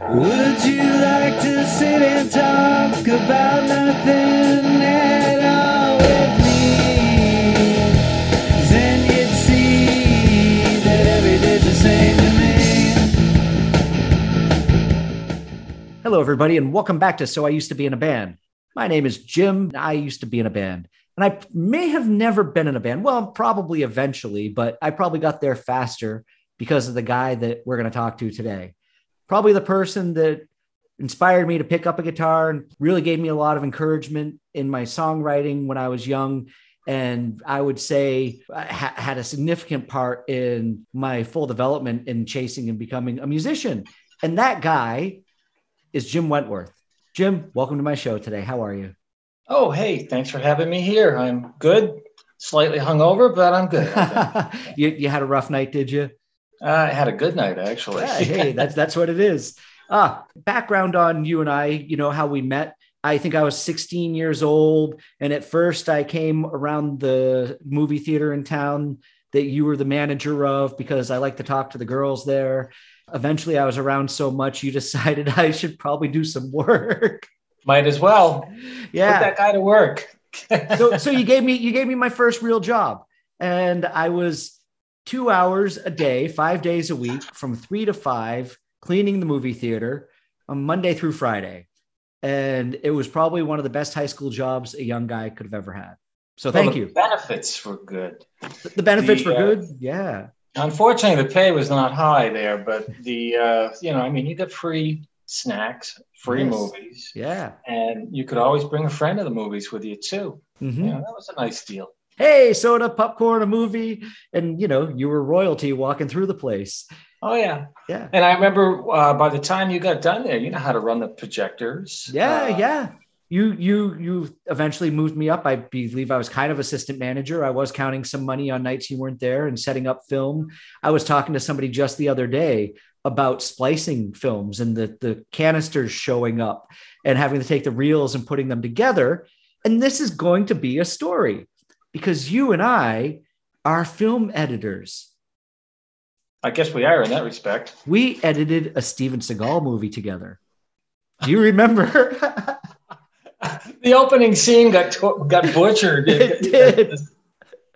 Would you like to sit and talk about nothing at all with me? Then you'd see that every day's the same to me. Hello, everybody, and welcome back to So I Used to Be in a Band. My name is Jim. I used to be in a band, and I may have never been in a band. Well, probably eventually, but I probably got there faster because of the guy that we're going to talk to today. Probably the person that inspired me to pick up a guitar and really gave me a lot of encouragement in my songwriting when I was young. And I would say ha- had a significant part in my full development in chasing and becoming a musician. And that guy is Jim Wentworth. Jim, welcome to my show today. How are you? Oh, hey, thanks for having me here. I'm good, slightly hungover, but I'm good. you, you had a rough night, did you? I had a good night, actually. Yeah, hey, that's that's what it is. Ah, background on you and I, you know how we met. I think I was 16 years old, and at first I came around the movie theater in town that you were the manager of because I like to talk to the girls there. Eventually, I was around so much, you decided I should probably do some work. Might as well. Yeah, Put that guy to work. so, so you gave me you gave me my first real job, and I was two hours a day, five days a week, from three to five, cleaning the movie theater on Monday through Friday. And it was probably one of the best high school jobs a young guy could have ever had. So thank the you. Benefits were good. The benefits the, were uh, good. Yeah. Unfortunately, the pay was not high there, but the uh, you know, I mean, you get free snacks, free Yes. movies, Yeah. and you could always bring a friend to the movies with you too. Mhm. You know, that was a nice deal. Hey, soda, popcorn, a movie. And, you know, you were royalty walking through the place. Oh yeah, Yeah. and I remember uh, by the time you got done there, you know how to run the projectors. Yeah, Uh, yeah. You you you eventually moved me up. I believe I was kind of assistant manager. I was counting some money on nights you weren't there and setting up film. I was talking to somebody just the other day about splicing films and the the canisters showing up and having to take the reels and putting them together. And this is going to be a story because you and I are film editors. I guess we are in that respect. We edited a Steven Seagal movie together. Do you remember? the opening scene got got butchered. It did.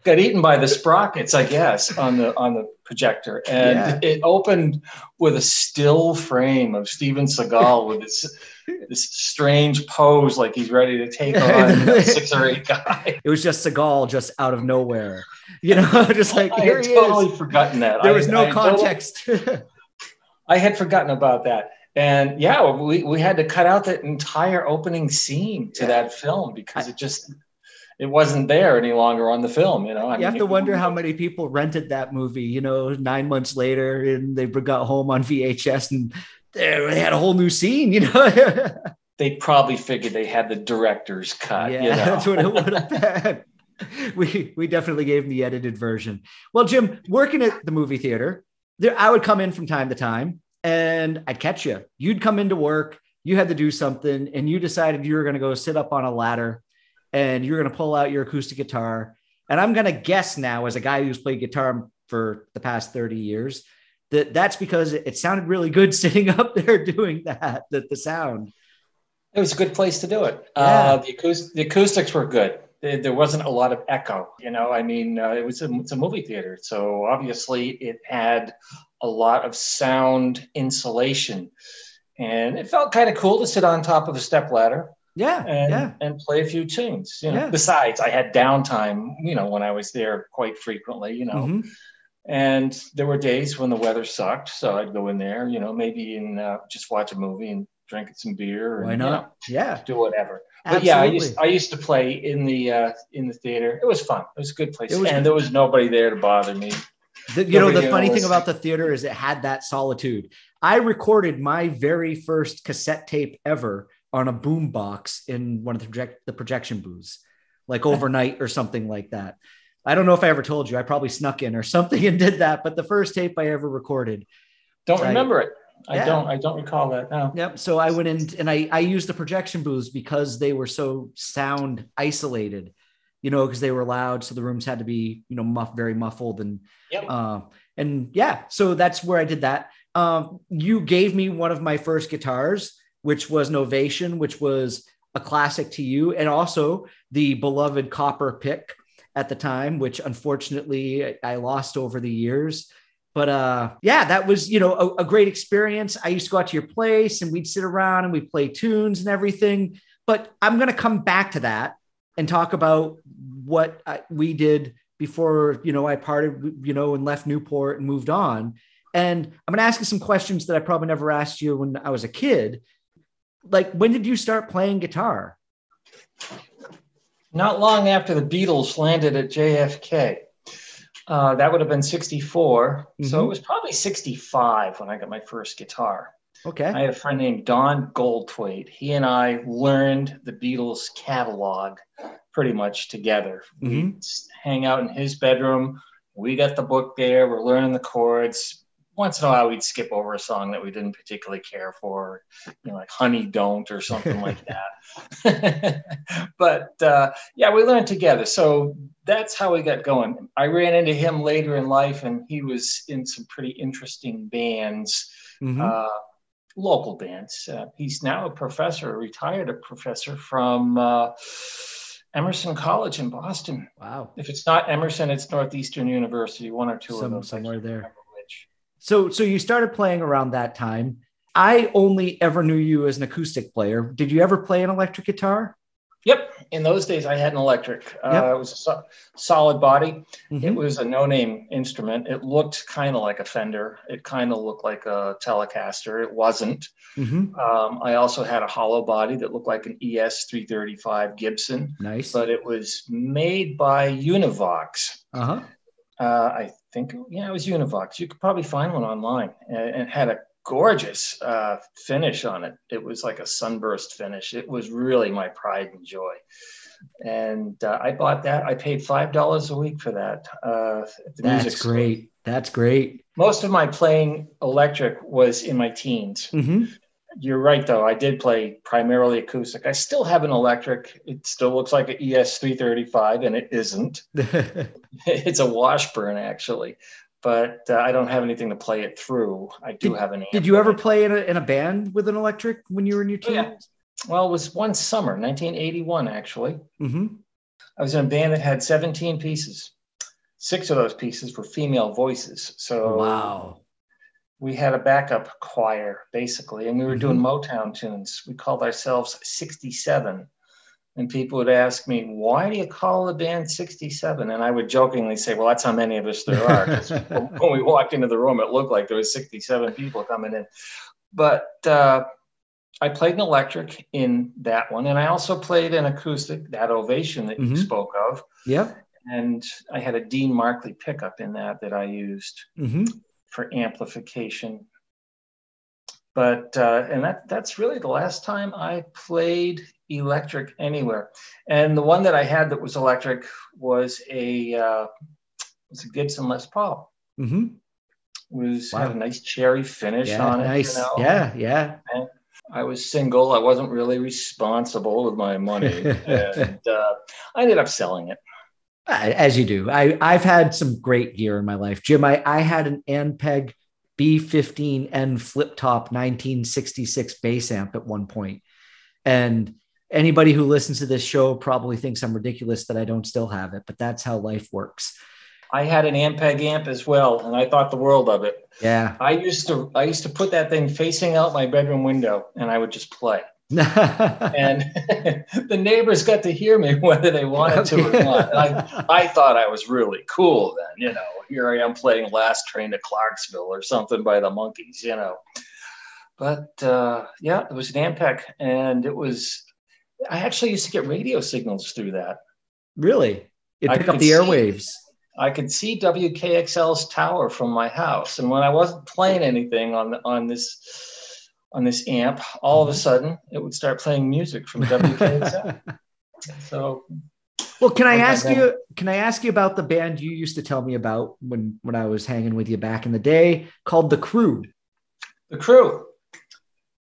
Got eaten by the sprockets, I guess, on the on the projector, and Yeah. it opened with a still frame of Steven Seagal with this this strange pose, like he's ready to take on a six or eight guy. It was just Seagal just out of nowhere. You know, just like I had totally is. forgotten that. There I- was no I totally- context. I had forgotten about that. And yeah, we, we had to cut out that entire opening scene to Yeah. that film because it just it wasn't there any longer on the film. You know, I you have to wonder how many people rented that movie, you know, nine months later and they got home on VHS and they had a whole new scene, you know. they probably figured they had the director's cut. yeah, you know? that's what it would have been. We we definitely gave them the edited version. Well, Jim, working at the movie theater, there I would come in from time to time and I'd catch you. You'd come into work, you had to do something, and you decided you were going to go sit up on a ladder and you're going to pull out your acoustic guitar. And I'm going to guess now, as a guy who's played guitar for the past 30 years, that that's because it, it sounded really good sitting up there doing that, that the sound. It was a good place to do it. Yeah. Uh, the, acoust- the acoustics were good. There, wasn't a lot of echo. You know, I mean, uh, it was a, it's a movie theater, so obviously it had a lot of sound insulation, and it felt kind of cool to sit on top of a step ladder Yeah. and yeah. and play a few tunes. You know, Yeah. besides I had downtime. You know, when I was there quite frequently. You know, Mhm. And there were days when the weather sucked, so I'd go in there. You know, maybe and uh, just watch a movie and drink some beer. And, Why you not? know, Yeah. do whatever. But yeah, I used I used to play in the uh, in the theater. It was fun. It was a good place, was- and there was nobody there to bother me. The- you know, the funny thing about the theater is it had that solitude. I recorded my very first cassette tape ever on a boom box in one of the, project- the projection booths, like overnight or something like that. I don't know if I ever told you. I probably snuck in or something and did that, but the first tape I ever recorded. Don't Right. remember it. I Yeah. don't. I don't recall that. No. Yep. So I went in and I, I used the projection booths because they were so sound isolated, you know, because they were loud. So the rooms had to be, you know, muff, very muffled and Yep. Uh, and yeah, so that's where I did that. um, you gave me one of my first guitars, which was Novation, which was a classic to you, and also the beloved copper pick at the time, which unfortunately I lost over the years. But uh, yeah, that was you know a, a great experience. I used to go out to your place and we'd sit around and we'd play tunes and everything. But I'm going to come back to that and talk about what I, we did before you know I parted you know and left Newport and moved on. And I'm going to ask you some questions that I probably never asked you when I was a kid. Like, when did you start playing guitar? Not long after the Beatles landed at JFK. Uh, that would have been 64. Mm-hmm. So it was probably 65 when I got my first guitar. Okay. I had a friend named Don Goldthwait. He and I learned the Beatles catalog pretty much together. Mm-hmm. We hang out in his bedroom. We got the book there. We're learning the chords, once in a while we'd skip over a song that we didn't particularly care for, you know, like Honey Don't or something like that. but uh, yeah, we learned together. So that's how we got going. I ran into him later in life and he was in some pretty interesting bands, mm-hmm. uh, local bands. Uh, he's now a professor, a retired professor from. Uh, Emerson College in Boston. Wow. If it's not Emerson, it's Northeastern University, one or two Some, of those. Somewhere there. So so you started playing around that time. I only ever knew you as an acoustic player. Did you ever play an electric guitar? Yep. In those days, I had an electric. Yep. Uh, it was a so- solid body. Mm-hmm. It was a no-name instrument. It looked kind of like a Fender. It kind of looked like a Telecaster. It wasn't. Mm-hmm. Um, I also had a hollow body that looked like an ES 335 Gibson. Nice. But it was made by Univox. Uh-huh. Uh, I think, yeah, it was Univox. You could probably find one online, and it had a gorgeous uh, finish on it. It was like a sunburst finish. It was really my pride and joy. And uh, I bought that. I paid five dollars a week for that. Uh, That's great. That's great. Most of my playing electric was in my teens. Mm-hmm. You're right, though. I did play primarily acoustic. I still have an electric. It still looks like an ES335, and it isn't. it's a Washburn, actually, but uh, I don't have anything to play it through. I do did, have an. Did you ever play in a, in a band with an electric when you were in your teens? Yeah. Well, it was one summer, 1981, actually. Mm-hmm. I was in a band that had 17 pieces. Six of those pieces were female voices. So wow we had a backup choir basically, and we were mm-hmm. doing Motown tunes. We called ourselves 67. And people would ask me, why do you call the band 67? And I would jokingly say, well, that's how many of us there are. when we walked into the room, it looked like there was 67 people coming in. But uh, I played an electric in that one. And I also played an acoustic, that ovation that mm-hmm. you spoke of. Yep. And I had a Dean Markley pickup in that that I used. Mm-hmm for amplification. But uh, and that that's really the last time I played electric anywhere. And the one that I had that was electric was a uh, was a Gibson Les Paul. Mm-hmm. Was wow. had a nice cherry finish yeah, on it. Nice. You know? Yeah, yeah. And I was single. I wasn't really responsible with my money, and uh, I ended up selling it. As you do. I, I've had some great gear in my life. Jim, I, I had an Ampeg B15N flip top 1966 bass amp at one point. And anybody who listens to this show probably thinks I'm ridiculous that I don't still have it, but that's how life works. I had an Ampeg amp as well, and I thought the world of it. Yeah. I used to I used to put that thing facing out my bedroom window and I would just play. And the neighbors got to hear me whether they wanted to or not. I, I thought I was really cool then, you know. Here I am playing Last Train to Clarksville or something by the Monkees, you know. But uh, yeah, it was an Ampeg, and it was. I actually used to get radio signals through that. Really, it picked up the see, airwaves. I could see WKXL's tower from my house, and when I wasn't playing anything on on this on this amp, all of a mm-hmm. sudden it would start playing music from WKXL. so well, can I ask you? Can I ask you about the band you used to tell me about when when I was hanging with you back in the day, called the Crew? The Crew.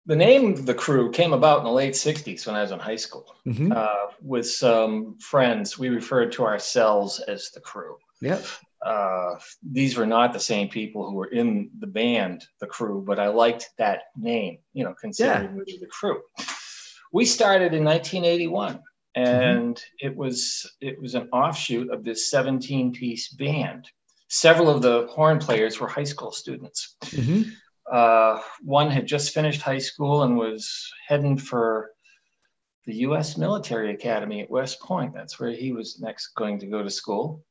The name the Crew came about in the late '60s when I was in high school. Mm-hmm. Uh, with some friends, we referred to ourselves as the Crew. Yep. Uh, these were not the same people who were in the band, the crew, but I liked that name, you know, considering we were the crew. We started in 1981 and mm-hmm. it was it was an offshoot of this 17 piece band several of the horn players were high school students mm-hmm. uh, one had just finished high school and was heading for the u.s military academy at west point that's where he was next going to go to school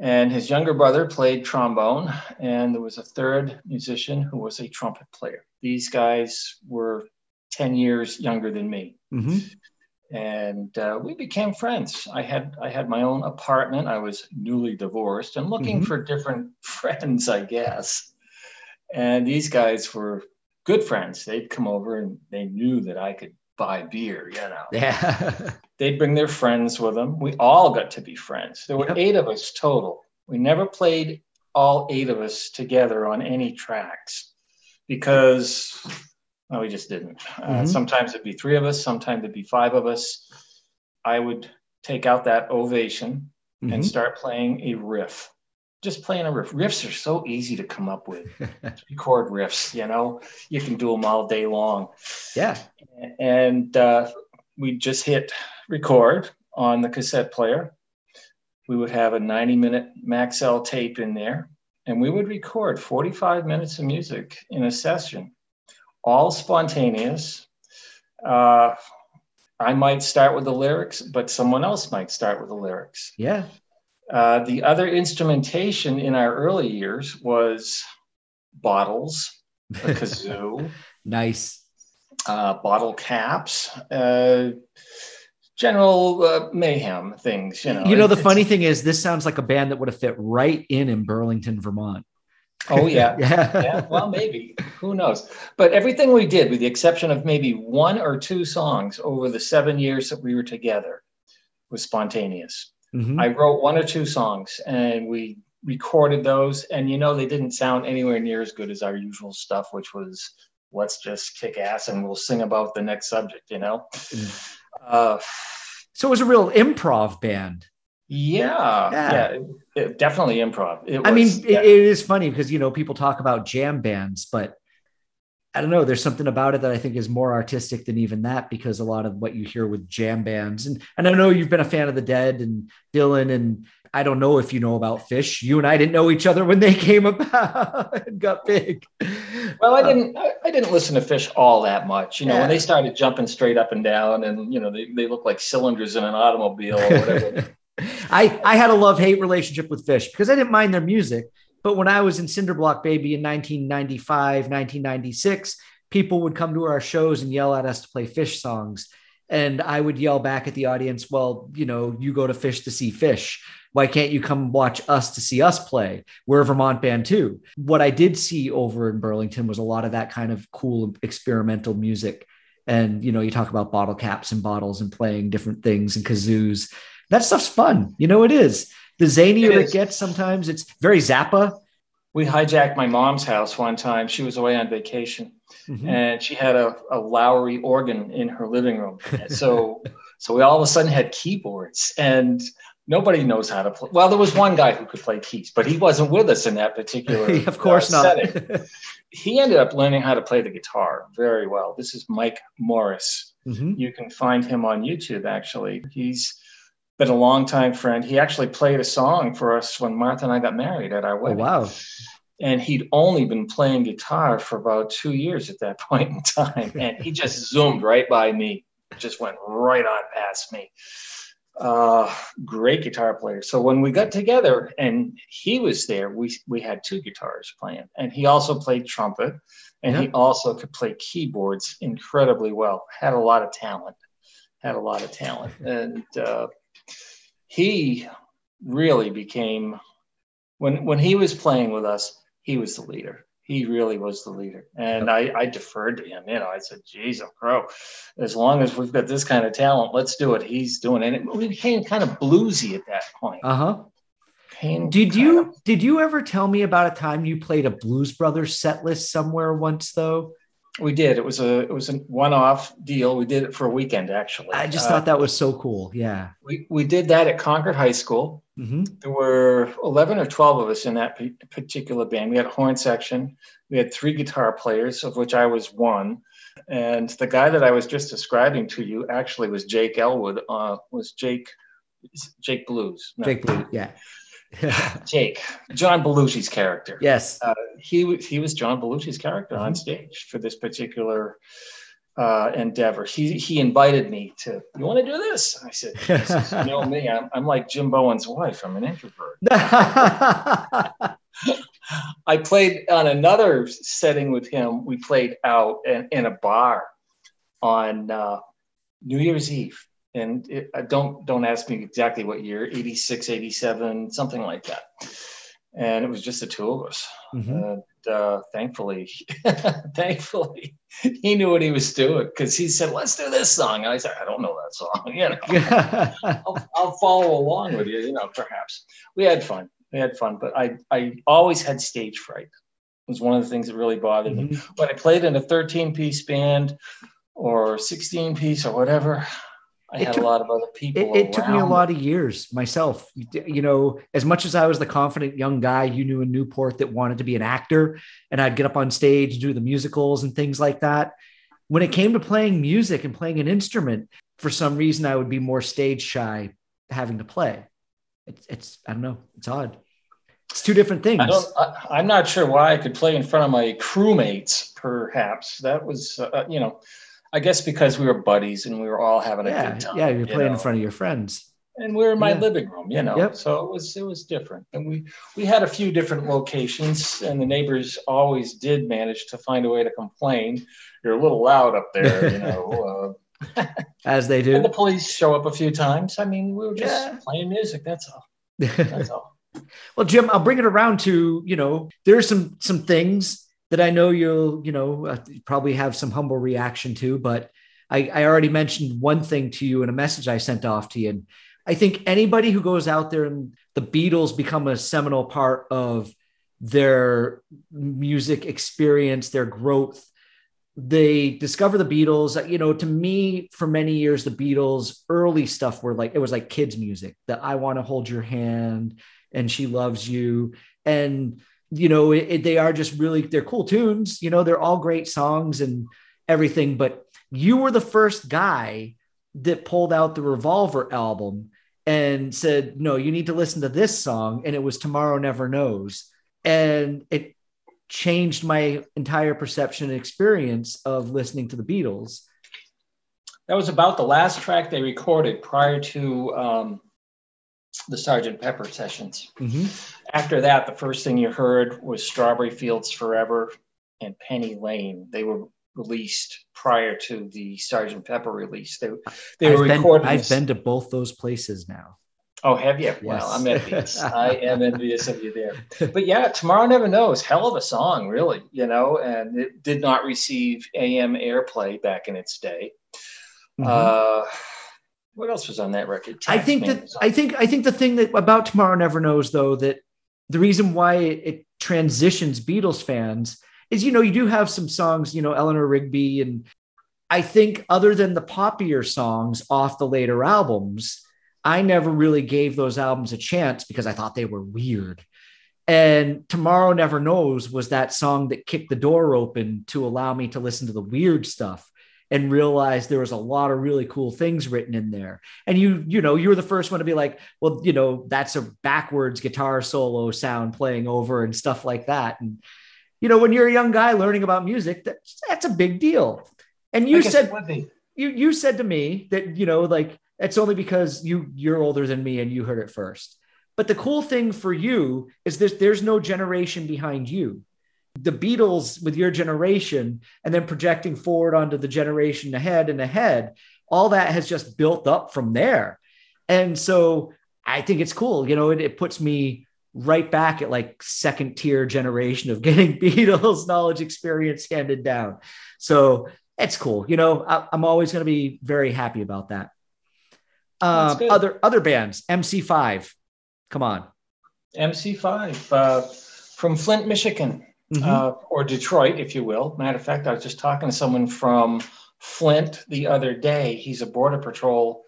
and his younger brother played trombone and there was a third musician who was a trumpet player these guys were 10 years younger than me mm-hmm and uh, we became friends. I had I had my own apartment. I was newly divorced and looking mm-hmm. for different friends, I guess. And these guys were good friends. They'd come over and they knew that I could buy beer. You know. Yeah. They'd bring their friends with them. We all got to be friends. There were yep. eight of us total. We never played all eight of us together on any tracks because no, we just didn't. Uh, mm-hmm. sometimes it'd be three of us, sometimes it'd be five of us. I would take out that ovation mm-hmm. and start playing a riff. Just playing a riff. Riffs are so easy to come up with. record riffs, you know, you can do them all day long. Yeah. And uh, we just hit record on the cassette player. We would have a 90 minute Maxell tape in there, and we would record 45 minutes of music in a session all spontaneous. Uh, I might start with the lyrics, but someone else might start with the lyrics. Yeah. Uh, the other instrumentation in our early years was bottles, a kazoo. nice. Uh, bottle caps, uh, general uh, mayhem things. You know. You know, the funny thing is, this sounds like a band that would have fit right in in Burlington, Vermont. Oh yeah. yeah. yeah. Well, maybe. Who knows? But everything we did, with the exception of maybe one or two songs over the seven years that we were together, was spontaneous. Mm-hmm. I wrote one or two songs and we recorded those. And you know, they didn't sound anywhere near as good as our usual stuff, which was let's just kick ass and we'll sing about the next subject, you know? Mm. Uh, so it was a real improv band. Yeah, yeah, yeah it, it, definitely improv. Was, I mean, yeah. it, it is funny because you know people talk about jam bands, but I don't know. There's something about it that I think is more artistic than even that because a lot of what you hear with jam bands, and and I know you've been a fan of the Dead and Dylan, and I don't know if you know about Phish. You and I didn't know each other when they came about and got big. Well, I uh, didn't. I, I didn't listen to Phish all that much. You know, yeah. when they started jumping straight up and down, and you know, they, they look like cylinders in an automobile or whatever. I, I had a love hate relationship with Phish because I didn't mind their music. But when I was in Cinderblock Baby in 1995, 1996, people would come to our shows and yell at us to play Phish songs. And I would yell back at the audience, well, you know, you go to Phish to see Phish. Why can't you come watch us to see us play? We're a Vermont band too. What I did see over in Burlington was a lot of that kind of cool experimental music. And, you know, you talk about bottle caps and bottles and playing different things and kazoos that stuff's fun. You know, it is. The zanier it, it gets sometimes, it's very Zappa. We hijacked my mom's house one time. She was away on vacation mm-hmm. and she had a, a Lowrey organ in her living room. so, so we all of a sudden had keyboards and nobody knows how to play. Well, there was one guy who could play keys, but he wasn't with us in that particular. of course uh, not. he ended up learning how to play the guitar very well. This is Mike Morris. Mm-hmm. You can find him on YouTube. Actually, he's been a longtime friend. He actually played a song for us when Martha and I got married at our oh, wedding. Oh, wow. And he'd only been playing guitar for about two years at that point in time. And he just zoomed right by me, just went right on past me. Uh, great guitar player. So when we got together and he was there, we, we had two guitars playing. And he also played trumpet and yeah. he also could play keyboards incredibly well. Had a lot of talent. Had a lot of talent. And uh, he really became when when he was playing with us, he was the leader. He really was the leader, and I, I deferred to him. You know, I said, "Geez, I'm crow. As long as we've got this kind of talent, let's do it." He's doing it. We became kind of bluesy at that point. Uh huh. Did you of, did you ever tell me about a time you played a Blues Brothers set list somewhere once though? We did. It was a it was a one off deal. We did it for a weekend actually. I just Uh, thought that was so cool. Yeah. we we did that at Concord High School. hmm There were eleven or twelve of us in that p- particular band. We had a horn section. We had three guitar players, of which I was one. And the guy that I was just describing to you actually was Jake Elwood. Uh, was Jake Jake Blues? No, Jake Blue. Yeah. Jake John Belushi's character. yes. he was he was John Belushi's character on stage for this particular uh, endeavor. He he invited me to. You want to do this? I said, he you know me. I'm, I'm like Jim Bowen's wife. I'm an introvert. I played on another setting with him. We played out in, in a bar on uh, New Year's Eve. And it, I don't don't ask me exactly what year, 86, 87, something like that. And it was just the two of us. Mhm. And uh, thankfully, thankfully, he knew what he was doing because he said, "Let's do this song." And I said, "I don't know that song. You know, I'll, I'll follow along with you. You know, perhaps." We had fun. We had fun, but I I always had stage fright. It was one of the things that really bothered me Mhm. when I played in a 13 piece band or 16 piece or whatever. I It had took- a lot of other people. It, it took me a lot of years myself. You know, as much as I was the confident young guy you knew in Newport that wanted to be an actor, and I'd get up on stage, do the musicals and things like that. When it came to playing music and playing an instrument, for some reason, I would be more stage shy having to play. It's, it's I don't know, it's odd. It's two different things. I don't. I, I'm not sure why I could play in front of my crewmates. Perhaps that was, uh, you know, I guess because we were buddies and we were all having a yeah, good time. yeah, you're you playing in front of your friends. and we're in my Yeah. living room, you know. Yep. So it was it was different, and we we had a few different locations, and the neighbors always did manage to find a way to complain. You're a little loud up there, you know. Uh, As they do. and the police show up a few times. I mean, we were just Yeah. playing music. That's all. That's all. Well, Jim, I'll bring it around to you know there are some some things that I know you'll you know uh, probably have some humble reaction to, but I, I already mentioned one thing to you in a message I sent off to you, and I think anybody who goes out there and the Beatles become a seminal part of their music experience, their growth. They discover the Beatles. You know, to me, for many years, the Beatles' early stuff were like it was like kids' music. That I want to hold your hand and she loves you and you know it, it- they are just really they're cool tunes you know they're all great songs and everything but you were the first guy that pulled out the revolver album and said no you need to listen to this song and it was tomorrow never knows. And it changed my entire perception and experience of listening to the beatles. That was about the last track they recorded prior to um, the Sergeant Pepper sessions. After that, the first thing you heard was Strawberry Fields Forever and Penny Lane. They were released prior to the Sergeant Pepper release. They, they I've, were been, recorded. I've been to both those places now Oh, have you? Yes. Well, I'm envious. I am envious of you there. But yeah, Tomorrow Never Knows. Hell of a song, really, you know, and it did not receive AM airplay back in its day. Mhm. Uh, what else was on that record? I think that I think I think the thing that about Tomorrow Never Knows though that the reason why it, it transitions Beatles fans is you know you do have some songs you know Eleanor Rigby and I think other than the poppier songs off the later albums I never really gave those albums a chance because I thought they were weird. And Tomorrow Never Knows was that song that kicked the door open to allow me to listen to the weird stuff and realized there was a lot of really cool things written in there. And you you know you were the first one to be like well you know that's a backwards guitar solo sound playing over and stuff like that. And you know when you're a young guy learning about music that's that's a big deal. And you said it would be. you you said to me that you know like it's only because you you're older than me and you heard it first. But the cool thing for you is there's there's no generation behind you the beatles with your generation and then projecting forward onto the generation ahead and ahead all that has just built up from there and so i think it's cool you know it, it puts me right back at like second tier generation of getting beatles knowledge experience handed down so it's cool. You know, I, I'm always going to be very happy about that. Um, other other bands, MC5. Come on. MC5 uh, from Flint, Michigan. Mhm. uh, or Detroit, if you will. Matter of fact, I was just talking to someone from Flint the other day. He's a border patrol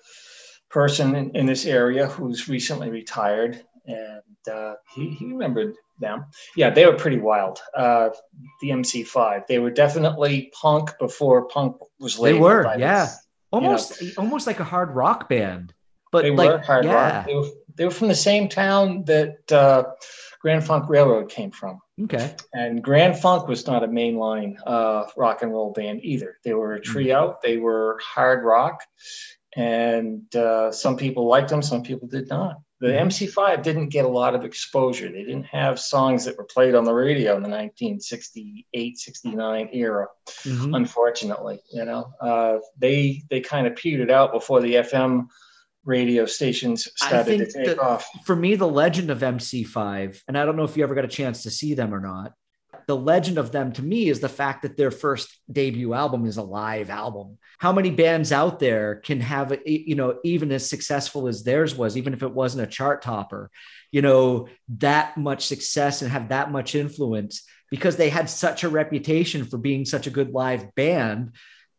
person in, in this area who's recently retired, and uh, he, he remembered them. Yeah, they were pretty wild. Uh, the MC5, they were definitely punk before punk was They were, I yeah. almost almost like a hard rock band. But They like, were hard yeah. rock. They were, they were from the same town that uh, Grand Funk Railroad came from. Okay. And Grand Funk was not a mainline uh, rock and roll band either. They were a Mm. trio. They were hard rock, and uh, some people liked them, some people did not. The Mhm. MC5 didn't get a lot of exposure. They didn't have songs that were played on the radio in the 1968, 69 era. Mhm. Unfortunately, you know, uh, they they kind of petered out before the FM radio stations started to take off. For me, the legend of MC5, and I don't know if you ever got a chance to see them or not. The legend of them to me is the fact that their first debut album is a live album. How many bands out there can have, a- you know, even as successful as theirs was, even if it wasn't a chart topper, you know, that much success and have that much influence because they had such a reputation for being such a good live band.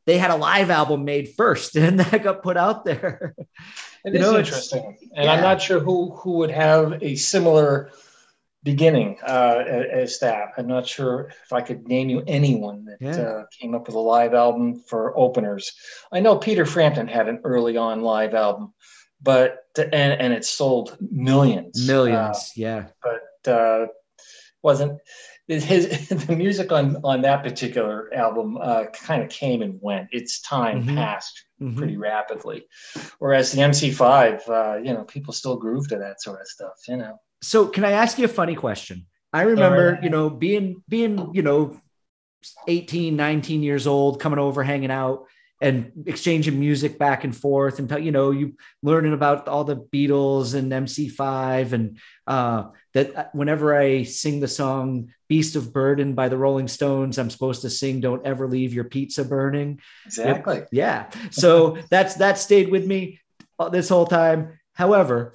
They had a live album made first and that got put out there. It You is know, interesting, and yeah. I'm not sure who who would have a similar beginning uh, as that. I'm not sure if I could name you anyone that Yeah. uh, came up with a live album for openers. I know Peter Frampton had an early on live album, but and and it sold millions, Millions. yeah. uh, but uh, wasn't. His the music on on that particular album uh, kind of came and went. Its time Mhm. passed Mhm. pretty rapidly. Whereas the MC5, uh, you know, people still groove to that sort of stuff, you know. So can I ask you a funny question? I remember, right. you know, being being, you know, 18, 19 years old, coming over, hanging out and exchanging music back and forth and you know, you learning about all the Beatles and MC5 and uh that whenever I sing the song Beast of Burden by the Rolling Stones, I'm supposed to sing Don't Ever Leave Your Pizza Burning. Exactly. Yeah. So that's that stayed with me uh, this whole time. However,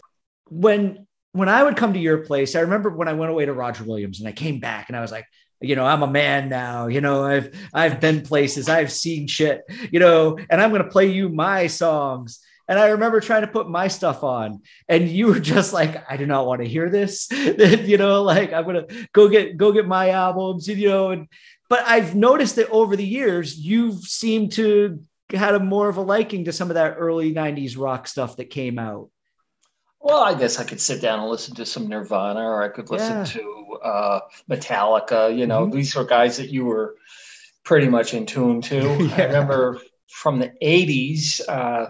when when I would come to your place, I remember when I went away to Roger Williams and I came back and I was like, you know, I'm a man now. You know, I've I've been places, I've seen shit, you know, and I'm gonna play you my songs. And I remember trying to put my stuff on, and you were just like, I do not want to hear this. you know, like I'm gonna go get go get my albums, you know, and but I've noticed that over the years, you've seemed to had a more of a liking to some of that early 90s rock stuff that came out. Well, I guess I could sit down and listen to some Nirvana or I could listen Yeah. to uh, Metallica. You know, Mhm. these were guys that you were pretty much in tune to. Yeah. I remember from the 80s, uh,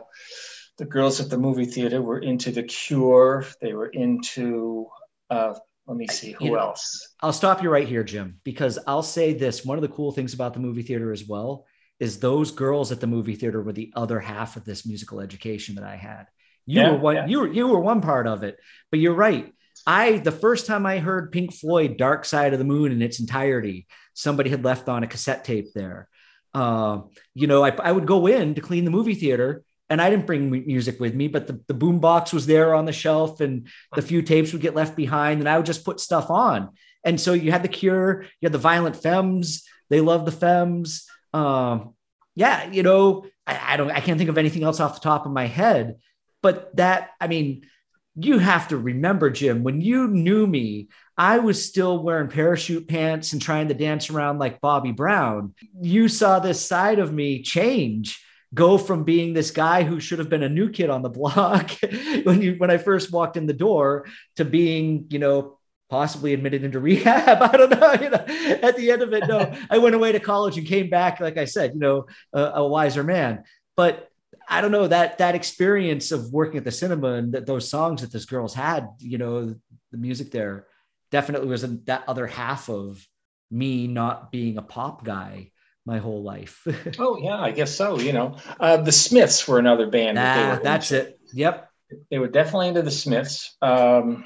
the girls at the movie theater were into The Cure. They were into, uh, let me see, who You know, else? I'll stop you right here, Jim, because I'll say this. One of the cool things about the movie theater as well is those girls at the movie theater were the other half of this musical education that I had. You Yeah, were one, yeah. you were you were one part of it, but you're right. I the first time I heard Pink Floyd Dark Side of the Moon in its entirety, somebody had left on a cassette tape there. Uh, you know, I, I would go in to clean the movie theater and I didn't bring music with me, but the, the boom box was there on the shelf and the few tapes would get left behind and I would just put stuff on. And so you had the cure, you had the violent femmes, they love the femmes. Um, yeah, you know, I, I don't I can't think of anything else off the top of my head, but that I mean, you have to remember, Jim, when you knew me, I was still wearing parachute pants and trying to dance around like Bobby Brown. You saw this side of me change, go from being this guy who should have been a new kid on the block when you when I first walked in the door to being, you know, possibly admitted into rehab. I don't know. You know, at the end of it, no, I went away to college and came back, like I said, you know, a, a wiser man. But I don't know that that experience of working at the cinema and that those songs that those girls had, you know, the music there definitely was that other half of me not being a pop guy my whole life. Oh, yeah, I guess so. You know, uh, the Smiths were another band. that they nah, were that's into. it. Yep. they were definitely into the Smiths. Um,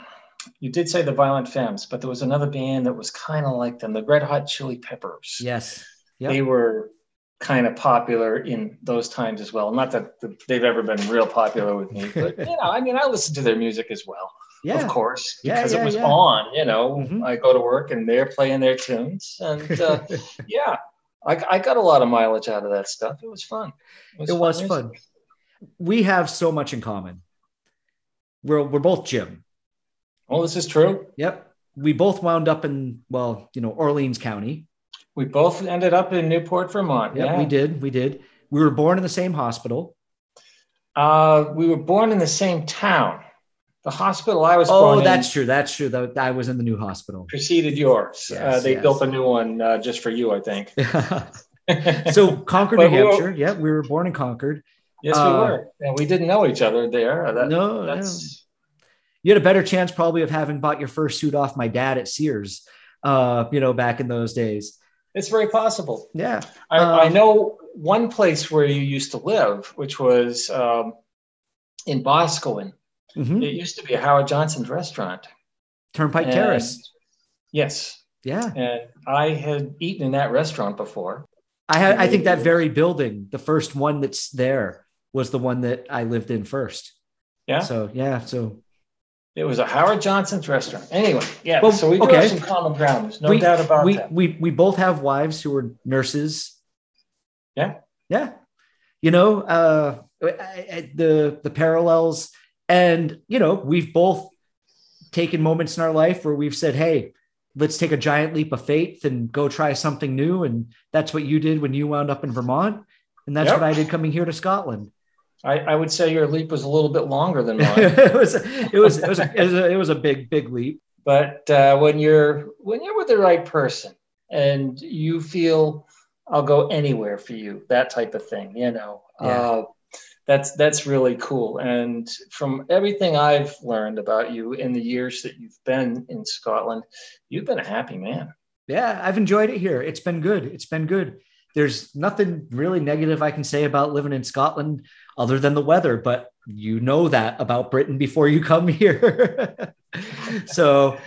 you did say the Violent Femmes, but there was another band that was kind of like them, the Red Hot Chili Peppers. Yes. Yep. They were kind of popular in those times as well. Not that they've ever been real popular with me, but you know, I mean, I listen to their music as well. Yeah. of course, Yeah, because yeah, it was yeah. on. You know, Mhm. I go to work and they're playing their tunes, and uh, yeah, I, I got a lot of mileage out of that stuff. It was fun. it was music. fun. We have so much in common. We're we're both Jim. Well, this is true. Yep. We both wound up in well, you know, Orleans County. We both ended up in Newport, Vermont. Yep, yeah, we did. We did. We were born in the same hospital. Uh, we were born in the same town. The hospital I was Oh, that's true. That's true. That I was in the new hospital. preceded yours. uh, they yes. built a new one uh, just for you, I think. so Concord, New we were- Hampshire. Yeah, we were born in Concord. yes, we uh, were, and we didn't know each other there. That, no, no. that's you had a better chance probably of having bought your first suit off my dad at Sears. Uh, you know, back in those days. it's very possible. Yeah. I, Um, I know one place where you used to live, which was um, in Boscawen. Mhm. It used to be a Howard Johnson's restaurant. Turnpike And- Terrace. Yes, Yeah. and I had eaten in that restaurant before. I had, I think that very building, the first one that's there, was the one that I lived in first. Yeah, So yeah, so it was a Howard Johnson's restaurant. Anyway, yeah. Well, so we do okay. have some common ground. There's no we, doubt about we, that. we we both have wives who are nurses. Yeah. Yeah. You know, uh I- I- the the parallels and you know, we've both taken moments in our life where we've said, "Hey, let's take a giant leap of faith and go try something new." And that's what you did when you wound up in Vermont, and that's Yep. what I did coming here to Scotland. I, I would say your leap was a little bit longer than mine. it was it was it was a, it was a, it was a big big leap. but uh, when you're when you're with the right person and you feel I'll go anywhere for you, that type of thing, you know, Yeah. uh, that's that's really cool. And from everything I've learned about you in the years that you've been in Scotland, you've been a happy man. Yeah, I've enjoyed it here. It's been good. It's been good. There's nothing really negative I can say about living in Scotland other than the weather, but you know that about Britain before you come here. so,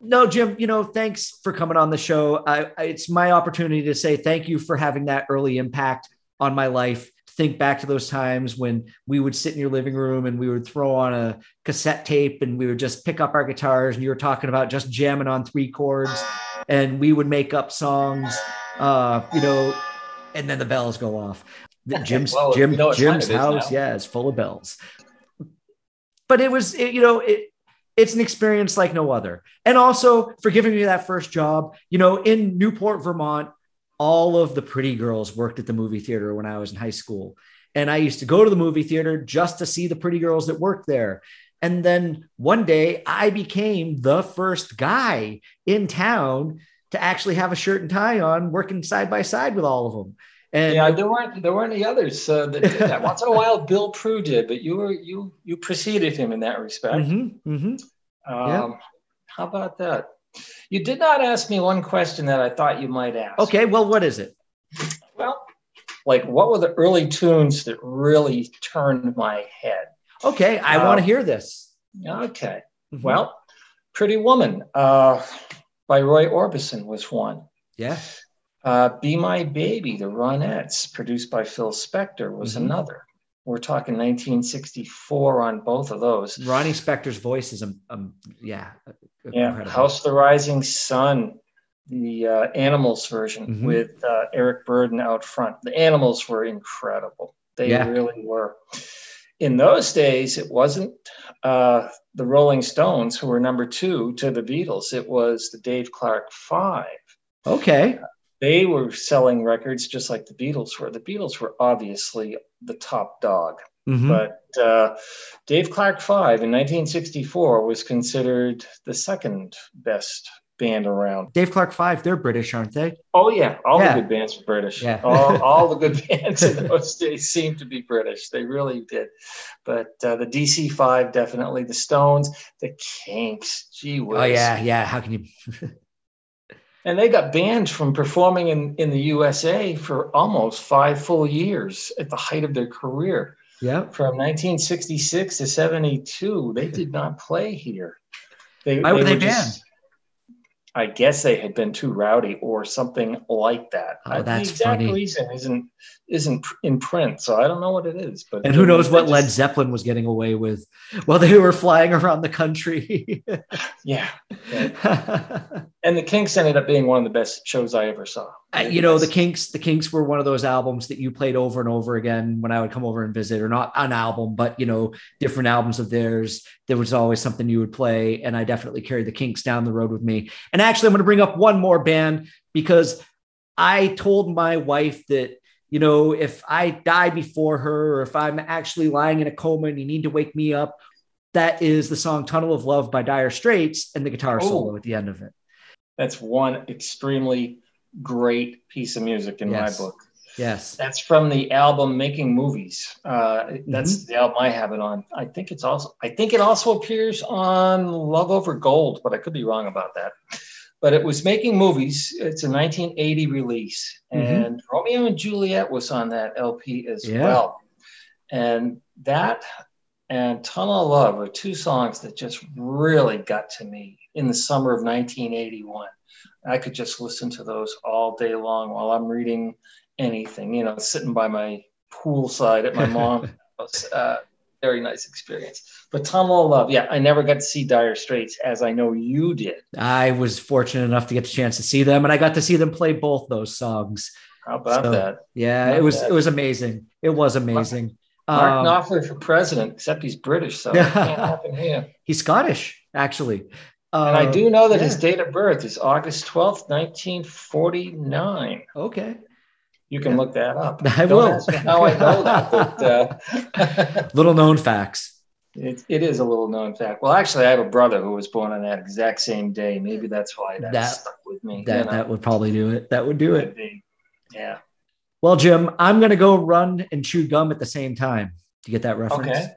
no, Jim, you know, thanks for coming on the show. I, I, it's my opportunity to say thank you for having that early impact on my life. Think back to those times when we would sit in your living room and we would throw on a cassette tape and we would just pick up our guitars and you were talking about just jamming on three chords and we would make up songs, uh, you know, and then the bells go off. The Jim's Well, Jim we know Jim's house, yeah, is full of bells. But it was, it, you know, it it's an experience like no other. And also for giving me that first job, you know, in Newport, Vermont, all of the pretty girls worked at the movie theater when I was in high school. And I used to go to the movie theater just to see the pretty girls that worked there. And then one day I became the first guy in town to actually have a shirt and tie on, working side by side with all of them. And yeah, there weren't there weren't any others uh, that did that. Once in a while, Bill Prue did, but you were you you preceded him in that respect. Mhm, mhm. Yeah. Um, How about that? You did not ask me one question that I thought you might ask. okay, well, what is it? Well, like what were the early tunes that really turned my head? Okay, I Uh, want to hear this. Okay. Mhm. Well, Pretty Woman uh, by Roy Orbison was one. yeah. Uh, Be My Baby, the Ronettes, produced by Phil Spector, was Mhm. another. We're talking 1964 on both of those. Ronnie Spector's voice is, um, um yeah. Yeah, incredible. House of the Rising Sun, the uh, Animals version Mhm. with uh, Eric Burdon out front. The Animals were incredible. They Yeah. really were. In those days, it wasn't uh, the Rolling Stones who were number two to the Beatles. It was the Dave Clark Five. Okay. They were selling records just like the Beatles were. The Beatles were obviously the top dog. Mhm. But uh, Dave Clark Five in 1964 was considered the second best band around. Dave Clark Five, they're British, aren't they? Oh yeah, all Yeah. the good bands were British. Yeah. all, all the good bands in those days seemed to be British. They really did. But uh, the DC Five definitely, the Stones, the Kinks. Gee whiz. Oh yeah, yeah. How can you? And they got banned from performing in, in the USA for almost five full years at the height of their career. Yeah. From 1966 to 72, they did not play here. They, Why were they just- I guess they had been too rowdy or something like that. Oh, that's the exact funny. reason isn't isn't in print, so I don't know what it is. But And who knows what they Led Zeppelin was getting away with while they were flying around the country. Yeah, and the Kinks ended up being one of the best shows I ever saw. Uh, you know the kinks the kinks were one of those albums that you played over and over again when i would come over and visit or not an album but you know different albums of theirs. There was always something you would play and i definitely carried the kinks down the road with me. And actually i'm going to bring up one more band because i told my wife that you know if i die before her or if i'm actually lying in a coma and you need to wake me up that is the song tunnel of love by dire straits and the guitar Oh. solo at the end of it. That's one extremely great piece of music in Yes. my book. yes That's from the album Making Movies. Uh, that's Mm-hmm. the album I have it on. I think it's also I think it also appears on Love Over Gold, but I could be wrong about that. But it was Making Movies. It's a 1980 release, Mhm. and Romeo and Juliet was on that LP as Yeah. well. And that and Tunnel of Love are two songs that just really got to me in the summer of 1981. I could just listen to those all day long while I'm reading anything, you know, sitting by my poolside at my mom's house. Uh, very nice experience. But of Love, yeah, I never got to see Dire Straits as I know you did. I was fortunate enough to get the chance to see them, and I got to see them play both those songs. How about So, that? Yeah, Not it was bad. it was amazing. It was amazing. Mark Um, Knopfler for president, except he's British, so it can't happen here. he's Scottish, actually. And I Uh, do know that yeah. his date of birth is August 12th, 1949. Okay, You can Yeah. look that up. I Don't will. ask how I know that, but uh, little known facts. it, it is a little known fact. Well, actually, I have a brother who was born on that exact same day. Maybe that's why that, That- stuck with me. That you know. that would probably do it. That would do it. Yeah. Well, Jim, I'm gonna go run and chew gum at the same time. Do you get that reference?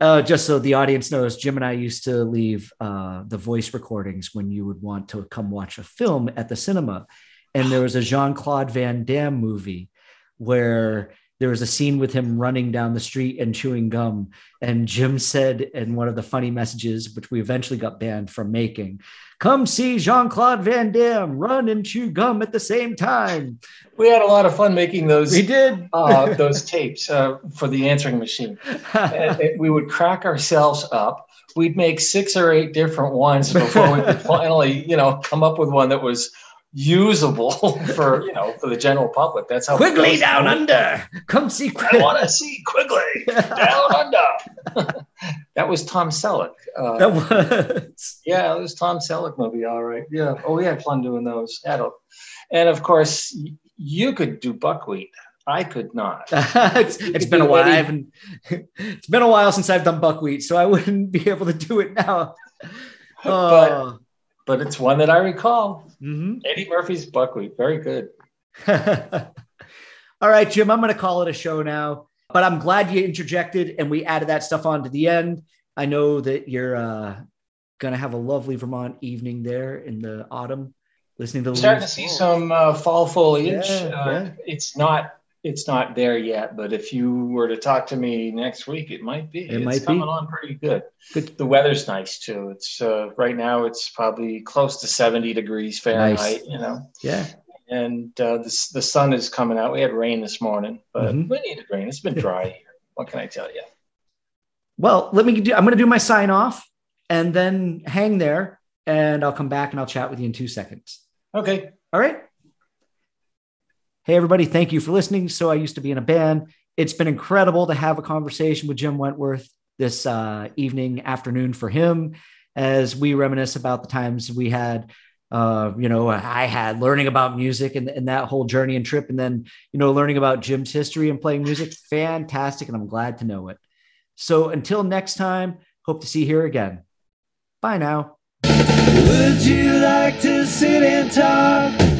Uh, just so the audience knows, Jim and I used to leave uh, the voice recordings when you would want to come watch a film at the cinema. And there was a Jean Claude Van Damme movie where there was a scene with him running down the street and chewing gum. And Jim said in one of the funny messages, which we eventually got banned from making, Come see Jean Claude Van Damme run and chew gum at the same time. We had a lot of fun making those We did. uh, those tapes uh, for the answering machine. We would crack ourselves up. We'd make six or eight different ones before we could finally, you know, come up with one that was usable for you know for the general public. That's how Quigley down under. Come see I Quigley. want to see Quigley down under. that was Tom Selleck. Uh, That was. yeah, it was Tom Selleck movie. All right. Yeah. Oh, we had fun doing those. Had a- And of course, y- you could do buckwheat. I could not. it's, it's been a while. I haven't. It's been a while since I've done buckwheat, so I wouldn't be able to do it now. Oh. But it's one that I recall. Mhm. Eddie Murphy's buckwheat. Very good. All right, Jim. I'm going to call it a show now. But I'm glad you interjected and we added that stuff on to the end. I know that you're uh, going to have a lovely Vermont evening there in the autumn, listening to the starting to see some uh, fall foliage. Yeah, uh, yeah. It's not it's not there yet, but if you were to talk to me next week, it might be. It it's might be. coming on pretty good. Good. The weather's nice too. It's uh, right now it's probably close to 70 degrees Fahrenheit, nice. you know. Yeah. And uh, the, the sun is coming out. We had rain this morning, but Mhm. we needed rain. It's been dry here. What can I tell you? Well, let me do, I'm going to do my sign off and then hang there and I'll come back and I'll chat with you in two seconds. Okay. All right. Hey, everybody. Thank you for listening. So I used to be in a band. It's been incredible to have a conversation with Jim Wentworth this uh, evening, afternoon for him as we reminisce about the times we had. Uh, you know, I had learning about music and, and that whole journey and trip, and then, you know, learning about Jim's history and playing music. Fantastic. And I'm glad to know it. So until next time, hope to see you here again. Bye now. Would you like to sit and talk